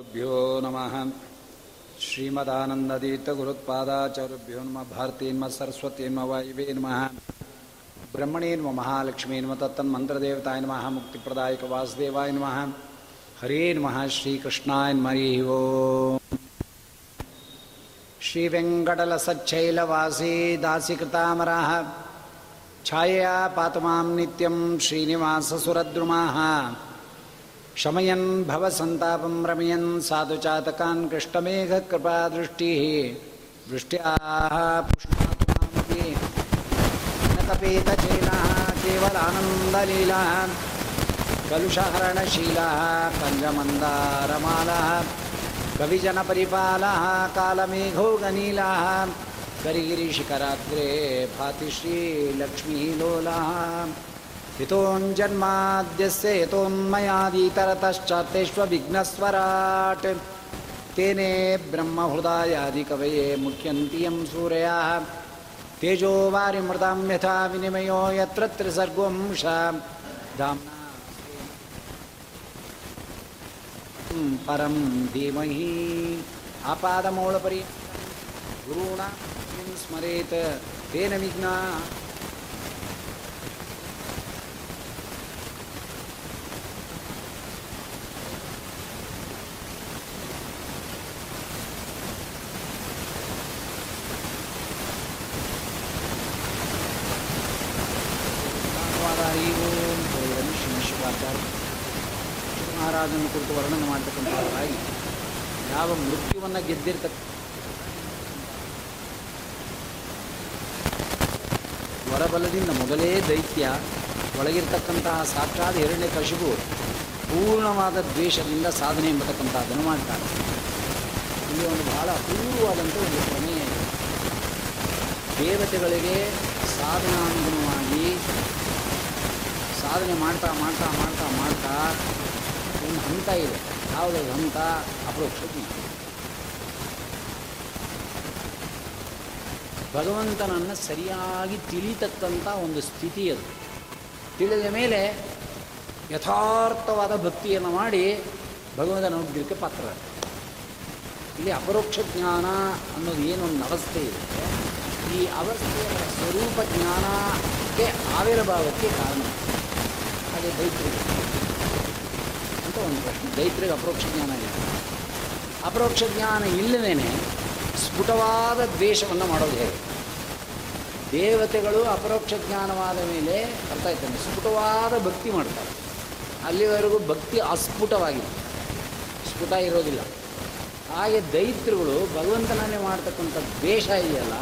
गुरुभ्यो नमः। श्रीमदानन्दतीर्थगुरुत्पादाचार्युभ्यो नमः। भारतीन्म सरस्वतीन्म वायुवे नमः। ब्रह्मणेन्म महालक्ष्मीन्म तत्तन्मन्त्रदेवताय नमः। मुक्तिप्रदायक वासुदेवाय नमः। हरे नमः। श्रीकृष्णाय नमः। हरिः ओम् श्रीवेङ्कटलसच्छैलवासी दासीकृतामराः। छायया पातु माँ नित्यं श्रीनिवाससुरद्रुमाः। शमयन् भवसन्तापं रमयन् साधुचातकान् कृष्णमेघकृपादृष्टिः वृष्ट्याः पुष्णातु मामपि न कपेतचेलाः केवलानन्दलीलाः। कलुषहरणशीलाः कञ्जमन्दारमालाः कविजनपरिपालः कालमेघोगनीलाः करिगिरिशिखराग्रे भाति श्रीलक्ष्मीलोलाः हितोञ्जन्माद्यस्य यतोन्मयादितरतश्चात्तेष्वविघ्नस्वराट् तेने ब्रह्महृदायादिकवये मुख्यन्ति यं सूर्याः। तेजो वारिमृतां यथा विनिमयो यत्र त्रिसर्गोंशा धाम्ना परं धीमहि आपादमूलपरि गुरूणा स्मरेत्। तेन विघ्ना ವರ್ಣನೆ ಮಾಡತಕ್ಕಂಥವರಾಗಿ ಯಾವ ಮೃತ್ಯುವನ್ನು ಗೆದ್ದಿರ್ತಕ್ಕ ಹೊರಬಲದಿಂದ ಮೊದಲೇ ದೈತ್ಯ ಒಳಗಿರ್ತಕ್ಕಂತಹ ಸಾಕ್ಷಾತ್ ಎರಡನೇ ಕಶಿಬು ಪೂರ್ಣವಾದ ದ್ವೇಷದಿಂದ ಸಾಧನೆ ಎಂಬತಕ್ಕಂಥದ್ದನ್ನು ಮಾಡ್ತಾರೆ ಇಲ್ಲಿ ಒಂದು ಬಹಳ ಅಪೂರ್ವವಾದಂಥ ಒಂದು ಪ್ರಮೇಯ ದೇವತೆಗಳಿಗೆ ಸಾಧನಾನುಗುಣವಾಗಿ ಸಾಧನೆ ಮಾಡ್ತಾ ಮಾಡ್ತಾ ಮಾಡ್ತಾ ಮಾಡ್ತಾ ಹಂತ ಇದೆ. ಯಾವುದೇ ಹಂತ ಅಪರೋಕ್ಷ ಜ್ಞಾನ ಭಗವಂತನನ್ನು ಸರಿಯಾಗಿ ತಿಳಿತಕ್ಕಂಥ ಒಂದು ಸ್ಥಿತಿ ಅದು. ತಿಳಿದ ಮೇಲೆ ಯಥಾರ್ಥವಾದ ಭಕ್ತಿಯನ್ನು ಮಾಡಿ ಭಗವಂತನ ಅನುಗ್ರಹಕ್ಕೆ ಪಾತ್ರ. ಇಲ್ಲಿ ಅಪರೋಕ್ಷ ಜ್ಞಾನ ಅನ್ನೋದು ಏನೊಂದು ಅವಸ್ಥೆ ಇದೆ. ಈ ಅವಸ್ಥೆಯ ಸ್ವರೂಪ ಜ್ಞಾನಕ್ಕೆ ಆವಿರ್ಭಾವಕ್ಕೆ ಕಾರಣ. ದೈತ್ರಿಗೆ ಅಂತ ಒಂದು ಪ್ರಶ್ನೆ ದೈತ್ರಿಗೆ ಅಪರೋಕ್ಷ ಜ್ಞಾನ ಇದೆ ಅಪರೋಕ್ಷ ಜ್ಞಾನ ಇಲ್ಲದೇ ಸ್ಫುಟವಾದ ದ್ವೇಷವನ್ನು ಮಾಡೋದು ಹೇಗೆ? ದೇವತೆಗಳು ಅಪರೋಕ್ಷ ಜ್ಞಾನವಾದ ಮೇಲೆ ಅರ್ಥ ಆಯ್ತಾನೆ ಸ್ಫುಟವಾದ ಭಕ್ತಿ ಮಾಡ್ತಾರೆ. ಅಲ್ಲಿವರೆಗೂ ಭಕ್ತಿ ಅಸ್ಫುಟವಾಗಿದೆ. ಸ್ಫುಟ ಇರೋದಿಲ್ಲ. ಹಾಗೆ ದೈತ್ರುಗಳು ಭಗವಂತನನ್ನೇ ಮಾಡ್ತಕ್ಕಂಥ ದ್ವೇಷ ಇದೆಯಲ್ಲ,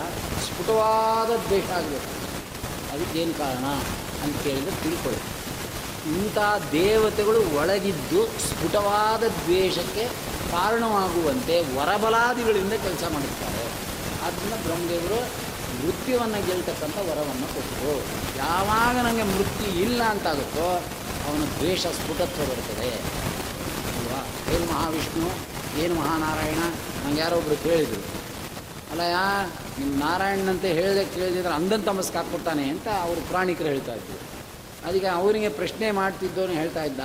ಸ್ಫುಟವಾದ ದ್ವೇಷ ಆಗಬೇಕು. ಅದಕ್ಕೇನು ಕಾರಣ ಅಂತ ಕೇಳಿದರೆ ತಿಳ್ಕೊಳ್ಳಿ. ಇಂಥ ದೇವತೆಗಳು ಒಳಗಿದ್ದು ಸ್ಫುಟವಾದ ದ್ವೇಷಕ್ಕೆ ಕಾರಣವಾಗುವಂತೆ ವರಬಲಾದಿಗಳಿಂದ ಕೆಲಸ ಮಾಡುತ್ತಾರೆ. ಆದ್ದರಿಂದ ಬ್ರಹ್ಮದೇವರು ಮೃತ್ಯುವನ್ನು ಗೆಲ್ತಕ್ಕಂಥ ವರವನ್ನು ಕೊಟ್ಟರು. ಯಾವಾಗ ನನಗೆ ಮೃತ್ಯು ಇಲ್ಲ ಅಂತಾಗುತ್ತೋ ಅವನ ದ್ವೇಷ ಸ್ಫುಟತ್ವ ಬರ್ತದೆ ಅಲ್ವಾ? ಏನು ಮಹಾವಿಷ್ಣು? ಏನು ಮಹಾನಾರಾಯಣ? ನಂಗೆ ಯಾರೋ ಒಬ್ಬರು ಕೇಳಿದರು. ಅಲ್ಲ ಯಾ ನಿಮ್ಮ ನಾರಾಯಣನಂತೆ ಹೇಳಿದೆ ಕೇಳಿದ್ರೆ ಅಂಧನ ತಮಸ್ಕ ಅಂತ ಅವರು ಪ್ರಾಣಿಕರು ಹೇಳ್ತಾ ಇದ್ರು. ಅದಕ್ಕೆ ಅವನಿಗೆ ಪ್ರಶ್ನೆ ಮಾಡ್ತಿದ್ದವನು ಹೇಳ್ತಾ ಇದ್ದ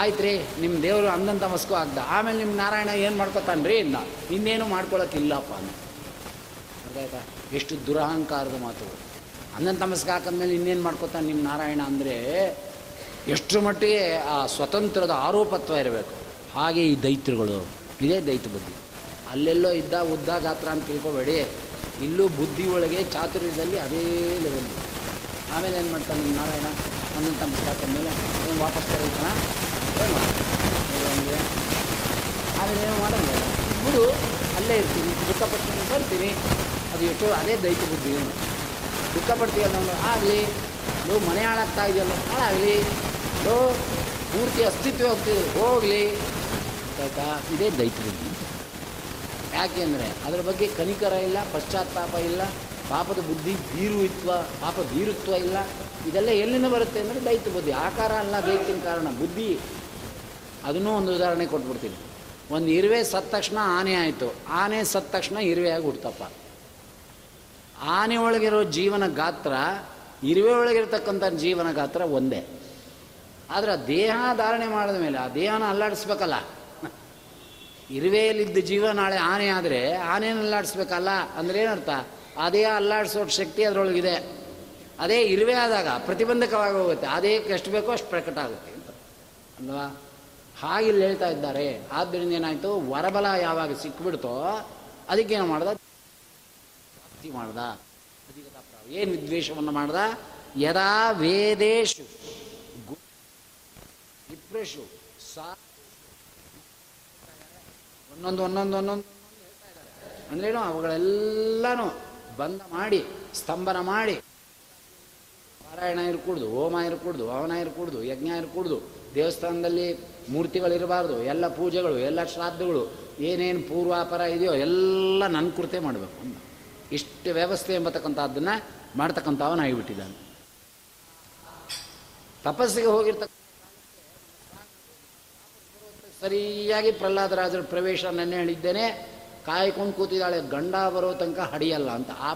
ಆಯ್ತು ರೀ ನಿಮ್ಮ ದೇವರು ಅಂದನ್ ತಮಸ್ಕೂ ಆಗ್ದ. ಆಮೇಲೆ ನಿಮ್ಮ ನಾರಾಯಣ ಏನು ಮಾಡ್ಕೊತಾನೆ ರೀ ಇಲ್ಲ ಇನ್ನೇನು ಮಾಡ್ಕೊಳಕ್ಕಿಲ್ಲಪ್ಪ ಅಂತ ಅರ್ಥ ಎಷ್ಟು ದುರಹಂಕಾರದ ಮಾತು. ಅಂದನ್ ತಮಸ್ಕ ಹಾಕಿದ್ಮೇಲೆ ಇನ್ನೇನು ಮಾಡ್ಕೊತಾನೆ ನಿಮ್ಮ ನಾರಾಯಣ ಅಂದರೆ, ಎಷ್ಟು ಮಟ್ಟಿಗೆ ಆ ಸ್ವತಂತ್ರದ ಆರೋಪತ್ವ ಇರಬೇಕು. ಹಾಗೆ ಈ ದೈತ್ಯಗಳು ಇದೇ ದೈತ್ಯ ಬುದ್ಧಿ. ಅಲ್ಲೆಲ್ಲೋ ಇದ್ದ, ಉದ್ದ ಗಾತ್ರ ಅಂತ ತಿಳ್ಕೊಬೇಡಿ. ಇಲ್ಲೂ ಬುದ್ಧಿ ಒಳಗೆ ಚಾತುರ್ಯದಲ್ಲಿ ಅದೇ ಲೆವೆಲ್ ಆಮೇಲೆ ಏನು ಮಾಡ್ತಾನೆ ನಿಮ್ಮ ನಾರಾಯಣ? ಒಂದೊಂದು ತಮ್ಮ ಮೇಲೆ ಏನು ವಾಪಸ್ ಕರೀತಾನ? ಏನು ಆಮೇಲೆ ಏನು ಮಾಡಲ್ಲ ಗುರು ಅಲ್ಲೇ ಇರ್ತೀನಿ. ದುಃಖಪಡ್ತೀನಿ ಬರ್ತೀನಿ. ಅದು ಎಷ್ಟು ಅದೇ ದೈತ ಬುದ್ಧಿ ಏನು. ದುಃಖಪಡ್ತೀಯಲ್ಲ ನಾವು ಆಗಲಿ. ಲೋ, ಮನೆ ಹಾಳಾಗ್ತಾ ಇದೆಯಲ್ಲ, ಹಾಳಾಗಲಿ. ಲೋ, ಪೂರ್ತಿ ಅಸ್ತಿತ್ವ ಹೋಗ್ತೀವಿ ಹೋಗಲಿ. ಆಯ್ತಾ? ಇದೇ ದೈತ್ಯ ಬುದ್ಧಿ. ಯಾಕೆಂದರೆ ಅದರ ಬಗ್ಗೆ ಕನಿಕರ ಇಲ್ಲ, ಪಶ್ಚಾತ್ತಾಪ ಇಲ್ಲ. ಪಾಪದ ಬುದ್ಧಿ ಭೀರುತ್ವ ಪಾಪ ಭೀರುತ್ವ ಇಲ್ಲ. ಇದೆಲ್ಲ ಎಲ್ಲಿಂದ ಬರುತ್ತೆ ಅಂದರೆ ದೈತ್ಯ ಬುದ್ಧಿ. ಆಕಾರ ಅಲ್ಲ ದೈತ್ಯನ ಕಾರಣ. ಬುದ್ಧಿ, ಅದನ್ನೂ ಒಂದು ಉದಾಹರಣೆ ಕೊಟ್ಬಿಡ್ತೀನಿ. ಒಂದು ಇರುವೆ ಸತ್ತ ತಕ್ಷಣ ಆನೆ ಆಯಿತು. ಆನೆ ಸತ್ತ ತಕ್ಷಣ ಇರುವೆಯಾಗಿ ಹುಡ್ತಪ್ಪ. ಆನೆ ಒಳಗಿರೋ ಜೀವನ ಗಾತ್ರ, ಇರುವೆ ಒಳಗಿರ್ತಕ್ಕಂಥ ಜೀವನ ಗಾತ್ರ ಒಂದೇ. ಆದರೆ ದೇಹ ಧಾರಣೆ ಮಾಡಿದ ಮೇಲೆ, ಆ ದೇಹನ ಅಲ್ಲಾಡಿಸ್ಬೇಕಲ್ಲ. ಇರುವೆಯಲ್ಲಿದ್ದ ಜೀವ ನಾಳೆ ಆನೆ ಆದರೆ ಆನೆಯನ್ನು ಅಲ್ಲಾಡಿಸ್ಬೇಕಲ್ಲ ಅಂದ್ರೆ ಏನರ್ಥ? ಅದೇ ಅಲ್ಲಾಡಿಸೋ ಶಕ್ತಿ ಅದರೊಳಗಿದೆ ಅದೇ ಇರುವೆ ಆದಾಗ ಪ್ರತಿಬಂಧಕವಾಗಿ ಹೋಗುತ್ತೆ ಅದೇ ಎಷ್ಟು ಬೇಕೋ ಅಷ್ಟು ಪ್ರಕಟ ಆಗುತ್ತೆ ಅಂತ ಅಲ್ವಾ ಹಾಗೆ ಇಲ್ಲಿ ಹೇಳ್ತಾ ಇದ್ದಾರೆ ಆದ್ದರಿಂದ ಏನಾಯಿತು ವರಬಲ ಯಾವಾಗ ಸಿಕ್ಬಿಡ್ತೋ ಅದಕ್ಕೇನು ಮಾಡ್ದ ಭಕ್ತಿ ಮಾಡ್ದ ಏನು ವಿದ್ವೇಷವನ್ನು ಮಾಡ್ದ ಯದಾ ವೇದೇಶು ಇಪ್ರೇಶು ಸಾ ಒಂದೊಂದು ಒಂದೊಂದು ಒಂದೊಂದು ಅಂದ್ರೇನು ಅವುಗಳೆಲ್ಲನೂ ಬಂಧ ಮಾಡಿ, ಸ್ತಂಭನ ಮಾಡಿ ಪಾರಾಯಣ ಇರ್ಕೂಡ್ದು, ಹೋಮ ಇರ್ಕೂಡ್ದು, ಹವನ ಇರ್ಕೂಡ್ದು, ಯಜ್ಞ ಇರ್ಕೂಡ್ದು, ದೇವಸ್ಥಾನದಲ್ಲಿ ಮೂರ್ತಿಗಳಿರಬಾರ್ದು, ಎಲ್ಲ ಪೂಜೆಗಳು, ಎಲ್ಲ ಶ್ರಾದ್ದಗಳು ಏನೇನು ಪೂರ್ವಾಪರ ಇದೆಯೋ ಎಲ್ಲ ನನ್ನ ಕುರಿತೇ ಮಾಡಬೇಕು ಅಂತ ಇಷ್ಟು ವ್ಯವಸ್ಥೆ ಎಂಬತಕ್ಕಂಥದ್ದನ್ನು ಮಾಡ್ತಕ್ಕಂಥವನಾಗಿಬಿಟ್ಟಿದ್ದಾನೆ ತಪಸ್ಸಿಗೆ ಹೋಗಿರ್ತಕ್ಕ ಸರಿಯಾಗಿ ಪ್ರಹ್ಲಾದರಾಜರ ಪ್ರವೇಶ ನನ್ನ ಹೇಳಿದ್ದೇನೆ. ಕಾಯ್ಕೊಂಡು ಕೂತಿದ್ದಾಳೆ, ಗಂಡ ಬರೋ ತನಕ ಹಡಿಯಲ್ಲ ಅಂತ. ಆ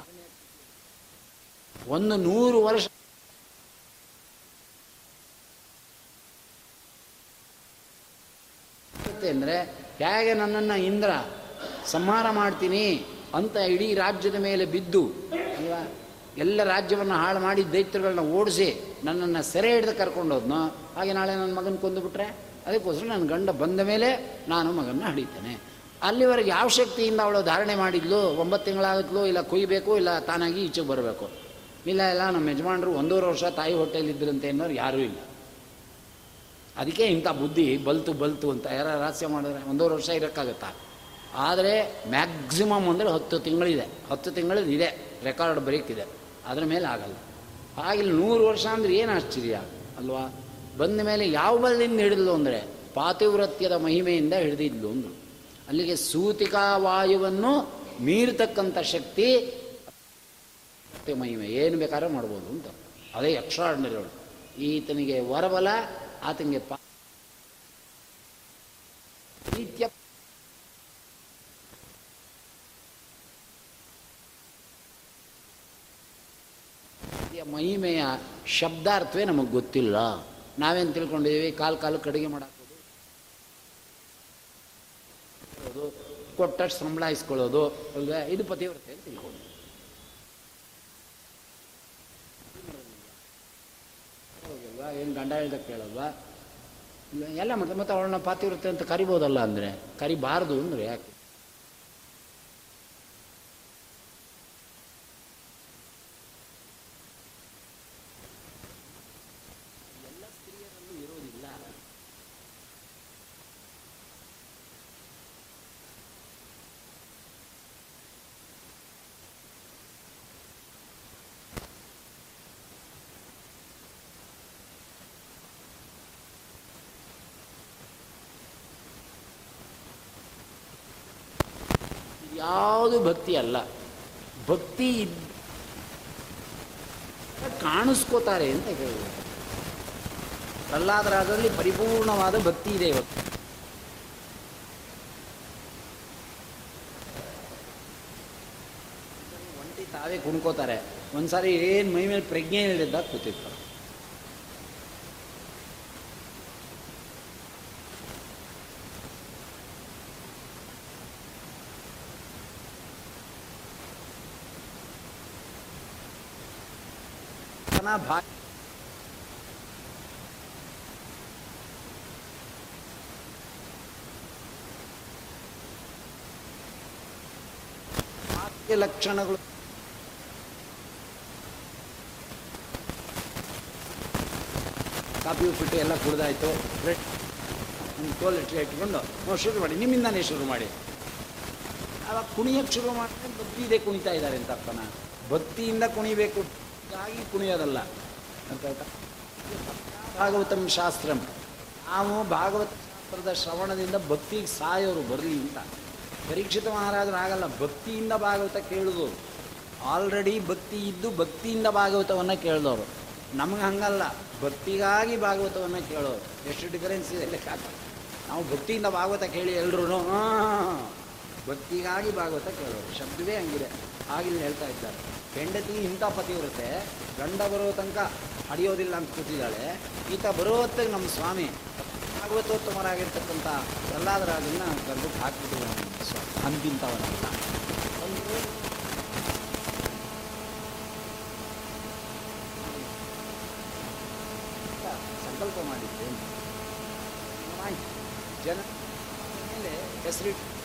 ಒಂದು ನೂರು ವರ್ಷ ಅಂದರೆ ಹೇಗೆ ನನ್ನನ್ನು ಇಂದ್ರ ಸಂಹಾರ ಮಾಡ್ತೀನಿ ಅಂತ ಇಡೀ ರಾಜ್ಯದ ಮೇಲೆ ಬಿದ್ದು, ಅಲ್ವಾ? ಎಲ್ಲ ರಾಜ್ಯವನ್ನು ಹಾಳು ಮಾಡಿ ದೈತ್ಯಗಳನ್ನ ಓಡಿಸಿ ನನ್ನನ್ನು ಸೆರೆ ಹಿಡಿದು ಕರ್ಕೊಂಡೋದ್ನೋ ಹಾಗೆ ನಾಳೆ ನನ್ನ ಮಗನ ಕೊಂದುಬಿಟ್ರೆ ಅದಕ್ಕೋಸ್ಕರ ನನ್ನ ಗಂಡ ಬಂದ ಮೇಲೆ ನಾನು ಮಗನ ಹಡಿತೇನೆ. ಅಲ್ಲಿವರೆಗೆ ಯಾವ ಶಕ್ತಿಯಿಂದ ಅವಳು ಧಾರಣೆ ಮಾಡಿದ್ಲು? ಒಂಬತ್ತು ತಿಂಗಳಾಗತ್ಲು ಇಲ್ಲ ಕುಯ್ಬೇಕು ಇಲ್ಲ ತಾನಾಗಿ ಈಚೆಗೆ ಬರಬೇಕು? ಇಲ್ಲ ಇಲ್ಲ, ನಮ್ಮ ಯಜಮಾನರು ಒಂದೂವರೆ ವರ್ಷ ತಾಯಿ ಹೊಟ್ಟೆಲಿದ್ದರಂತೆ ಅನ್ನೋರು ಯಾರೂ ಇಲ್ಲ. ಅದಕ್ಕೆ ಇಂಥ ಬುದ್ಧಿ, ಬಲ್ತು ಬಲ್ತು ಅಂತ ಯಾರ ರಹಸ್ಯ ಮಾಡಿದ್ರೆ ಒಂದೂವರೆ ವರ್ಷ ಇರೋಕ್ಕಾಗತ್ತಾ? ಆದರೆ ಮ್ಯಾಕ್ಸಿಮಮ್ ಅಂದರೆ ಹತ್ತು ತಿಂಗಳಿದೆ. ಹತ್ತು ತಿಂಗಳು ಇದೆ. ರೆಕಾರ್ಡ್ ಬ್ರೇಕ್ ಅದರ ಅದ್ರ ಮೇಲೆ ಆಗಲ್ಲ. ಆಗಿಲ್ಲ ನೂರು ವರ್ಷ ಅಂದರೆ ಏನು ಆಶ್ಚರ್ಯ? ಅಲ್ವಾ? ಬಂದ ಮೇಲೆ ಯಾವ ಬಲದಿಂದ ಹಿಡಿದ್ಲು ಅಂದರೆ ಪಾತಿವ್ರತ್ಯದ ಮಹಿಮೆಯಿಂದ ಹಿಡಿದಿದ್ಲು ಅಂದರು ಅಲ್ಲಿಗೆ ಸೂತಿಕಾ ವಾಯುವನ್ನು ಮೀರ್ತಕ್ಕಂಥ ಶಕ್ತಿ ಮಹಿಮೆ, ಏನು ಬೇಕಾದ್ರೂ ಮಾಡ್ಬೋದು ಅಂತ. ಅದೇ ಎಕ್ಸ್ಟ್ರಾರ್ಡಿನರಿ ಅವಳು. ಈತನಿಗೆ ವರಬಲ, ಆತನಿಗೆ ಪಾ ನಿತ್ಯ ಮಹಿಮೆಯ ಶಬ್ದಾರ್ಥವೇ ನಮಗೆ ಗೊತ್ತಿಲ್ಲ. ನಾವೇನು ತಿಳ್ಕೊಂಡಿದ್ದೀವಿ? ಕಾಲು ಕಾಲು ಕಡಿಗೆ ಮಾಡಾಕೋದು ಕೊಟ್ಟಷ್ಟು ಸಂಬಳ ಇಸ್ಕೊಳ್ಳೋದು, ಅಲ್ವೇ? ಇದು ಪತಿವ್ರತೆ ಅಂತ ತಿಳ್ಕೊಂಡು. ಏನು ಗಂಡ ಹೇಳ್ದ ಕೇಳಲ್ವಾ? ಎಲ್ಲ ಮತ್ತೆ ಮತ್ತೆ ಅವಳನ್ನ ಪಾತಿವ್ರತೆ ಅಂತ ಕರಿಬೋದಲ್ಲ ಅಂದರೆ? ಕರಿಬಾರದು ಅಂದರೆ ಯಾಕೆ ಎಲ್ಲ ಸ್ತ್ರೀಯರಲ್ಲೂ ಇರೋದಿಲ್ಲ ಯಾವುದು ಭಕ್ತಿ ಅಲ್ಲ. ಭಕ್ತಿ ಕಾಣಿಸ್ಕೋತಾರೆ ಅಂತ ಹೇಳಿದರು ಪ್ರಹ್ಲಾದರಾಜರಲ್ಲಿ ಪರಿಪೂರ್ಣವಾದ ಭಕ್ತಿ ಇದೆ ಇವತ್ತು. ಒಂಟಿ ತಾವೇ ಕುಣ್ಕೋತಾರೆ. ಒಂದ್ಸಾರಿ ಏನು ಮೈ ಮೇಲೆ ಪ್ರಜ್ಞೆ ಹೇಳಿದ್ದಾಗ ಕೂತಿರ್ತಾರೆ. ಜನ ಭಾ ಲಕ್ಷಣಗಳು. ಕಾಫಿ, ಉಪ್ಪಿಟ್ಟು ಎಲ್ಲ ಕುಡ್ದಾಯ್ತು. ಬ್ರೆಡ್ ಕೋಲ್ ಇಟ್ಲಿ ಇಟ್ಕೊಂಡು ನಾವು ಶುರು ಮಾಡಿ, ನಿಮ್ಮಿಂದಾನೇ ಶುರು ಮಾಡಿ. ಅವಾಗ ಕುಣಿಯಕ್ಕೆ ಶುರು ಮಾಡಿದ್ರೆ ಬತ್ತಿ ಇದೆ ಕುಣಿತಾ ಇದ್ದಾರೆ ಅಂತ ಅರ್ಥನ ಭಕ್ತಿಯಿಂದ ಕುಣಿಬೇಕು. ಹಾಗಾಗಿ ಕುಣಿಯೋದಲ್ಲ ಅಂತ ಆಯ್ತಾ ಭಾಗವತಂ ಶಾಸ್ತ್ರಂ. ನಾವು ಭಾಗವತ ಶಾಸ್ತ್ರದ ಶ್ರವಣದಿಂದ ಭಕ್ತಿಗೆ ಸಾಯೋರು ಬರಲಿ ಅಂತ. ಪರೀಕ್ಷಿತ ಮಹಾರಾಜರು ಆಗಲ್ಲ ಭಕ್ತಿಯಿಂದ ಭಾಗವತ ಕೇಳಿದವರು ಆಲ್ರೆಡಿ ಭಕ್ತಿ ಇದ್ದು ಭಕ್ತಿಯಿಂದ ಭಾಗವತವನ್ನು ಕೇಳಿದವರು. ನಮಗೆ ಹಂಗಲ್ಲ, ಭಕ್ತಿಗಾಗಿ ಭಾಗವತವನ್ನು ಕೇಳೋರು. ಎಷ್ಟು ಡಿಫರೆನ್ಸ್ ಇದೆ ಲೆಕ್ಕ. ನಾವು ಭಕ್ತಿಯಿಂದ ಭಾಗವತ ಕೇಳಿ ಎಲ್ಲರೂ ಭಕ್ತಿಗಾಗಿ ಭಾಗವತ ಕೇಳೋರು. ಶಬ್ದವೇ ಹಂಗಿದೆ. ಆಗಿಲ್ಲಿ ಹೇಳ್ತಾ ಇದ್ದಾರೆ. ಹೆಂಡತಿ ಇಂಥ ಪತಿ ಇರುತ್ತೆ, ಗಂಡ ಬರೋ ತನಕ ಹಡಿಯೋದಿಲ್ಲ ಅಂತ ಕೂತಿದ್ದಾಳೆ. ಈತ ಬರೋ ಹೊತ್ತಿಗೆ ನಮ್ಮ ಸ್ವಾಮಿ ಭಾಗವತೋತ್ತಮರಾಗಿರ್ತಕ್ಕಂಥ ಪ್ರಹ್ಲಾದರಾಜನ್ನ ಗರ್ಭಕ್ಕೆ ನಮ್ಮ ಅಂತಿಂತವನಲ್ಲ ಅಂತಿಂಥವನಲ್ಲ ಸಂಕಲ್ಪ ಮಾಡಿದ್ದೇನೆ. ಜನ ಮೇಲೆ ಹೆಸರಿಟ್ಟು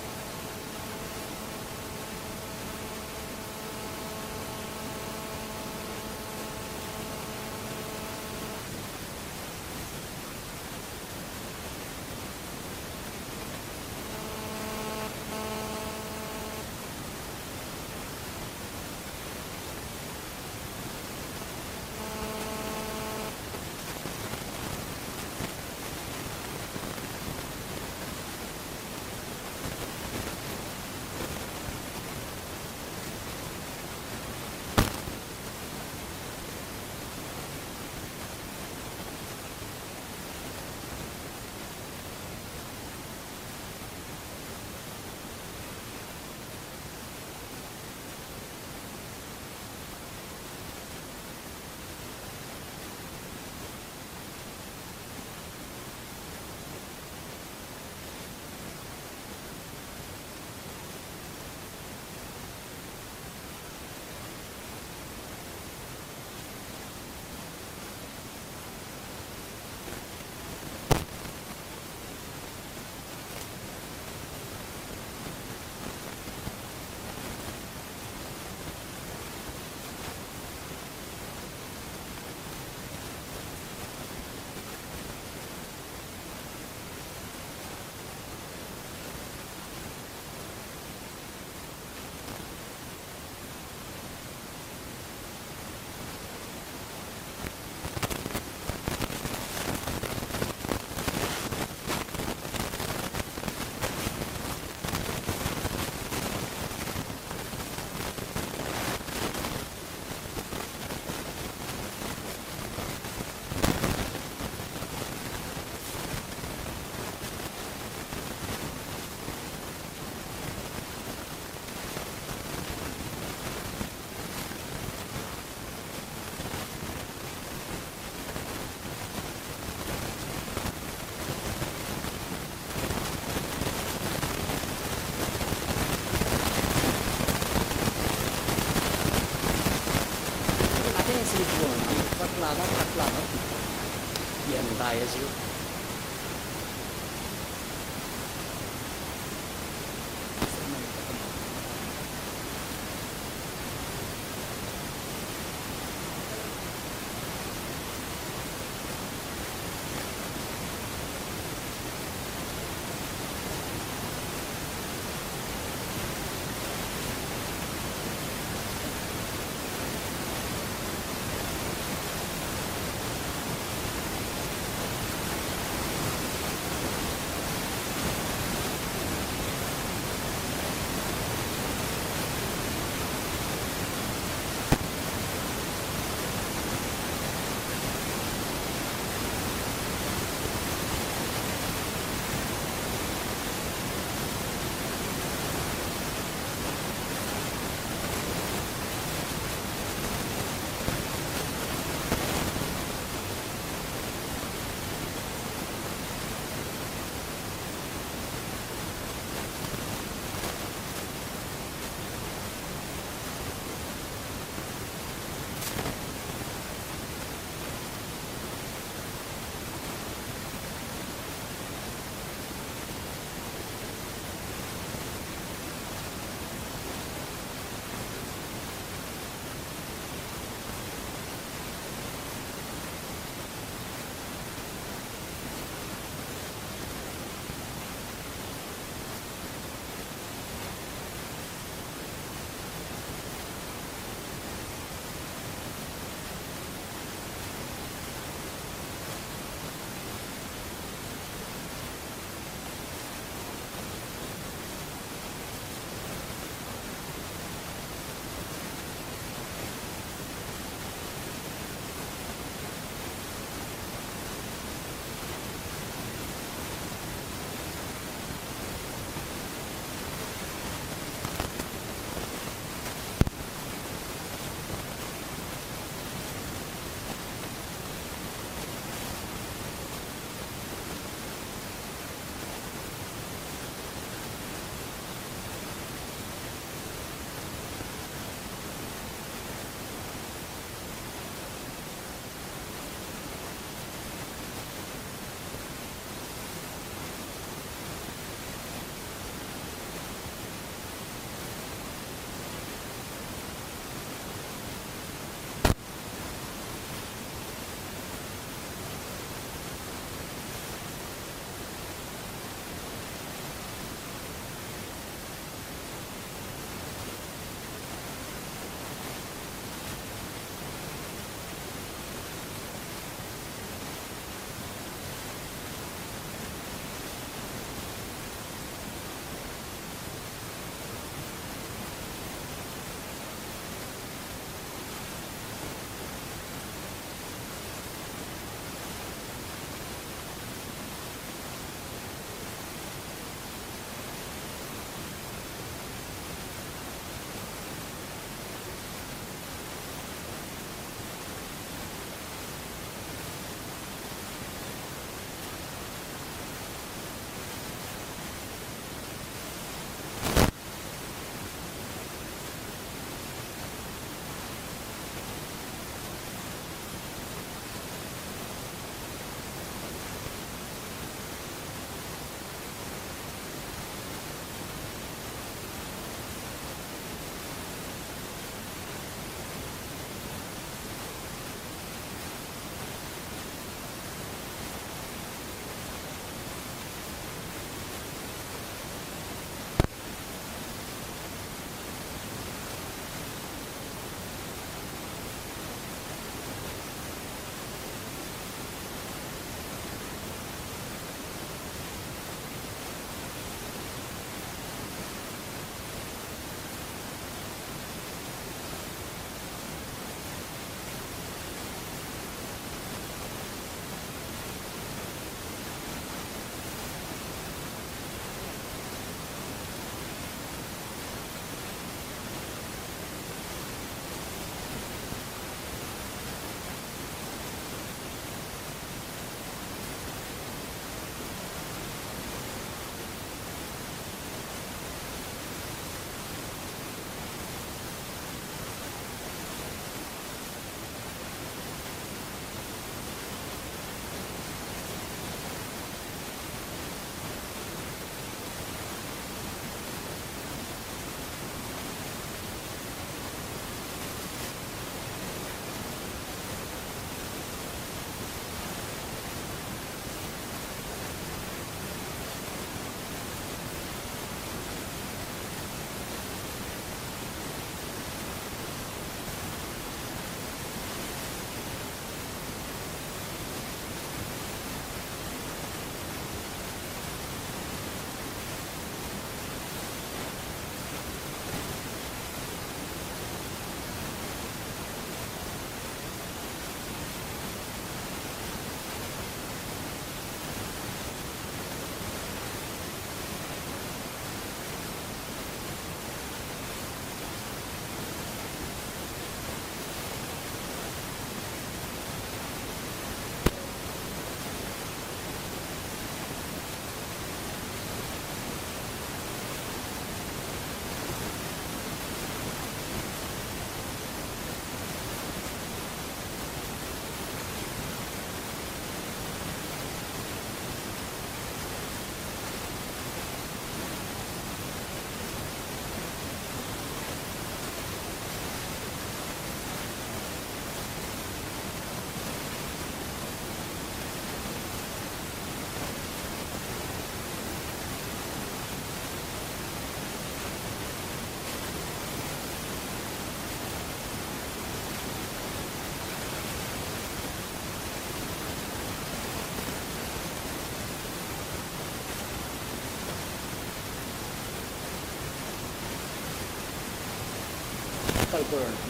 Blackburn.